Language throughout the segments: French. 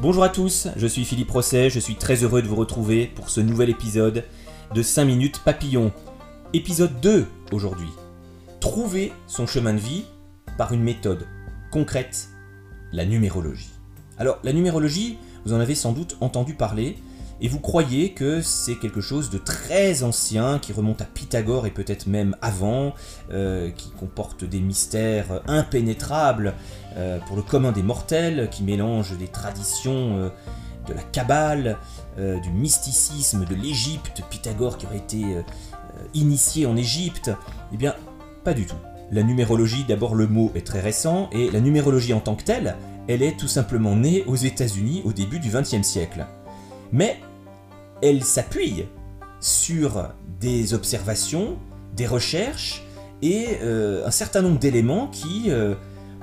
Bonjour à tous, je suis Philippe Rosset, je suis très heureux de vous retrouver pour ce nouvel épisode de 5 minutes papillon. Épisode 2 aujourd'hui. Trouver son chemin de vie par une méthode concrète, la numérologie. Alors la numérologie, vous en avez sans doute entendu parler, et vous croyez que c'est quelque chose de très ancien, qui remonte à Pythagore et peut-être même avant, euh, qui comporte des mystères impénétrables euh, pour le commun des mortels, qui mélange des traditions euh, de la Kabbale, du mysticisme de l'Égypte, Pythagore qui aurait été initié en Égypte? Eh bien, pas du tout. La numérologie, d'abord le mot est très récent, et la numérologie en tant que telle, elle est tout simplement née aux États-Unis au début du XXe siècle. Mais elle s'appuie sur des observations, des recherches et euh, un certain nombre d'éléments qui euh,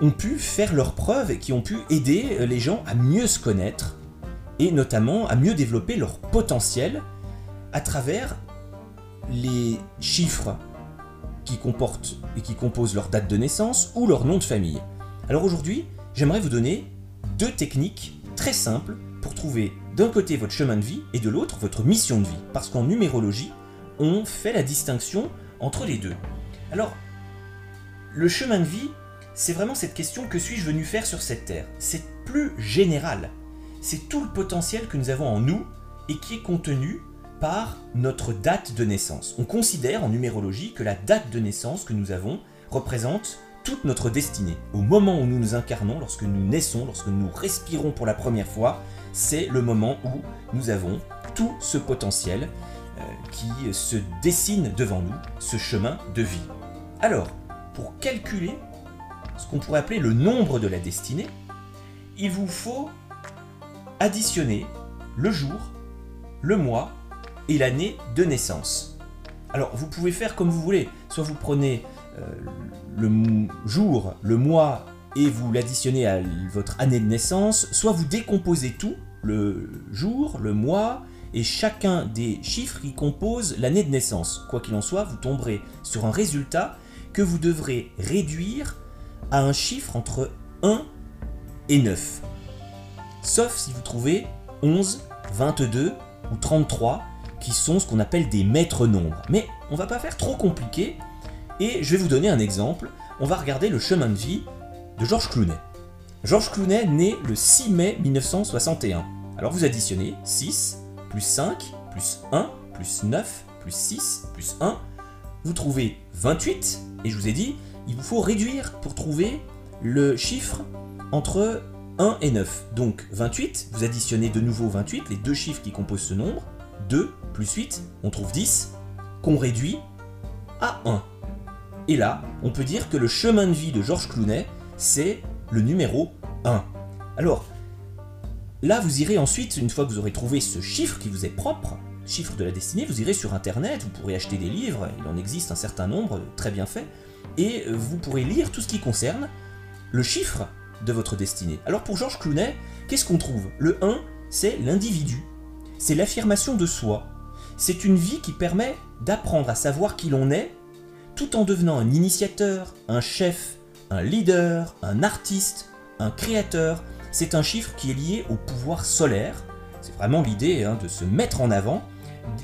ont pu faire leurs preuves et qui ont pu aider euh, les gens à mieux se connaître et notamment à mieux développer leur potentiel à travers les chiffres qui comportent et qui composent leur date de naissance ou leur nom de famille. Alors aujourd'hui, j'aimerais vous donner deux techniques très simples pour trouver d'un côté votre chemin de vie et de l'autre votre mission de vie. Parce qu'en numérologie, on fait la distinction entre les deux. Alors, le chemin de vie, c'est vraiment cette question que suis-je venu faire sur cette terre? C'est plus général. C'est tout le potentiel que nous avons en nous et qui est contenu par notre date de naissance. On considère en numérologie que la date de naissance que nous avons représente toute notre destinée. Au moment où nous nous incarnons, lorsque nous naissons, lorsque nous respirons pour la première fois, c'est le moment où nous avons tout ce potentiel euh, qui se dessine devant nous, ce chemin de vie. Alors, pour calculer ce qu'on pourrait appeler le nombre de la destinée, il vous faut additionner le jour, le mois et l'année de naissance. Alors, vous pouvez faire comme vous voulez. Soit vous prenez le jour, le mois et vous l'additionnez à votre année de naissance, soit vous décomposez tout, le jour, le mois et chacun des chiffres qui composent l'année de naissance. Quoi qu'il en soit, vous tomberez sur un résultat que vous devrez réduire à un chiffre entre 1 et 9. Sauf si vous trouvez 11, 22 ou 33 qui sont ce qu'on appelle des maîtres nombres. Mais on va pas faire trop compliqué et je vais vous donner un exemple. On va regarder le chemin de vie de Georges Clounet. Georges Clounet naît le 6 mai 1961. Alors vous additionnez 6 plus 5 plus 1 plus 9 plus 6 plus 1. Vous trouvez 28 et je vous ai dit, il vous faut réduire pour trouver le chiffre entre 1 et 9. Donc 28, vous additionnez de nouveau 28, les deux chiffres qui composent ce nombre. 2 plus 8, on trouve 10, qu'on réduit à 1. Et là, on peut dire que le chemin de vie de Georges Clounet, c'est le numéro 1. Alors, là, vous irez ensuite, une fois que vous aurez trouvé ce chiffre qui vous est propre, chiffre de la destinée, vous irez sur Internet, vous pourrez acheter des livres, il en existe un certain nombre, très bien fait, et vous pourrez lire tout ce qui concerne le chiffre de votre destinée. Alors pour Georges Clounet, qu'est-ce qu'on trouve? Le 1, c'est l'individu, c'est l'affirmation de soi, c'est une vie qui permet d'apprendre à savoir qui l'on est, tout en devenant un initiateur, un chef, un leader, un artiste, un créateur. C'est un chiffre qui est lié au pouvoir solaire. C'est vraiment l'idée hein, de se mettre en avant,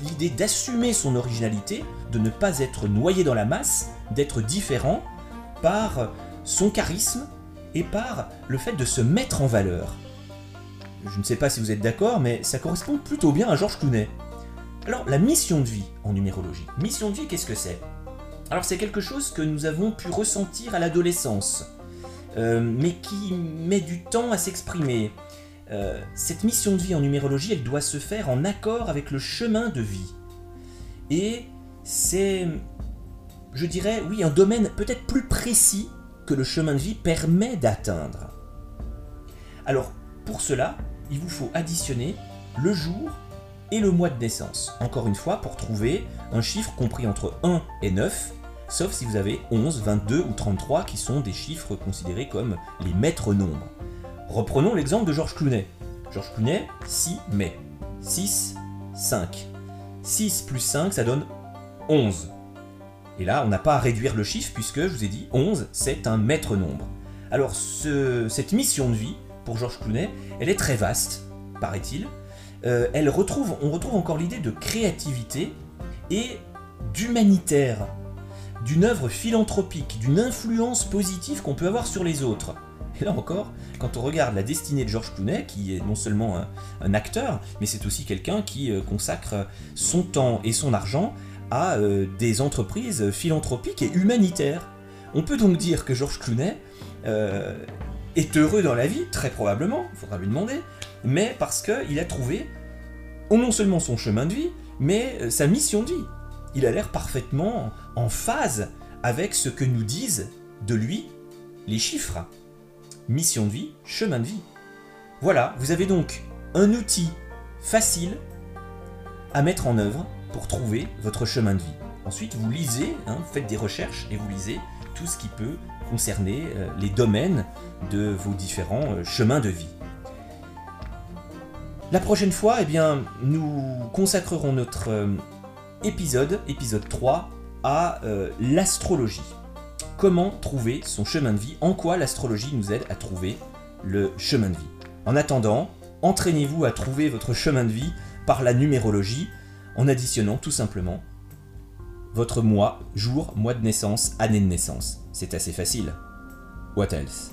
l'idée d'assumer son originalité, de ne pas être noyé dans la masse, d'être différent par son charisme et par le fait de se mettre en valeur. Je ne sais pas si vous êtes d'accord, mais ça correspond plutôt bien à Georges Clooney. Alors, la mission de vie en numérologie. Mission de vie, qu'est-ce que c'est? Alors c'est quelque chose que nous avons pu ressentir à l'adolescence, euh, mais qui met du temps à s'exprimer. Euh, cette mission de vie en numérologie, elle doit se faire en accord avec le chemin de vie. Et c'est, je dirais, oui, un domaine peut-être plus précis que le chemin de vie permet d'atteindre. Alors, pour cela, il vous faut additionner le jour et le mois de naissance. Encore une fois, pour trouver un chiffre compris entre 1 et 9, sauf si vous avez 11, 22 ou 33 qui sont des chiffres considérés comme les maîtres nombres. Reprenons l'exemple de Georges Clounet. Georges Clounet, 6 mai. 6, 5. 6 plus 5, ça donne 11. Et là, on n'a pas à réduire le chiffre puisque, je vous ai dit, 11, c'est un maître nombre. Alors, cette mission de vie pour Georges Clooney, elle est très vaste, paraît-il. Euh, elle retrouve, on retrouve encore l'idée de créativité et d'humanitaire, d'une œuvre philanthropique, d'une influence positive qu'on peut avoir sur les autres. Et là encore, quand on regarde la destinée de Georges Clooney, qui est non seulement un, acteur, mais c'est aussi quelqu'un qui euh, consacre son temps et son argent à euh, des entreprises philanthropiques et humanitaires. On peut donc dire que Georges Clooney euh, est heureux dans la vie, très probablement, il faudra lui demander, mais parce qu'il a trouvé non seulement son chemin de vie, mais sa mission de vie. Il a l'air parfaitement en phase avec ce que nous disent de lui les chiffres mission de vie, chemin de vie. Voilà, vous avez donc un outil facile à mettre en œuvre pour trouver votre chemin de vie. Ensuite, vous lisez, hein, faites des recherches et vous lisez tout ce qui peut concerner euh, les domaines de vos différents euh, chemins de vie. La prochaine fois, eh bien, nous consacrerons notre euh, épisode, épisode 3, à l'astrologie comment trouver son chemin de vie, en quoi l'astrologie nous aide à trouver le chemin de vie? En attendant, entraînez-vous à trouver votre chemin de vie par la numérologie en additionnant tout simplement votre mois, jour, mois de naissance, année de naissance. C'est assez facile. What else?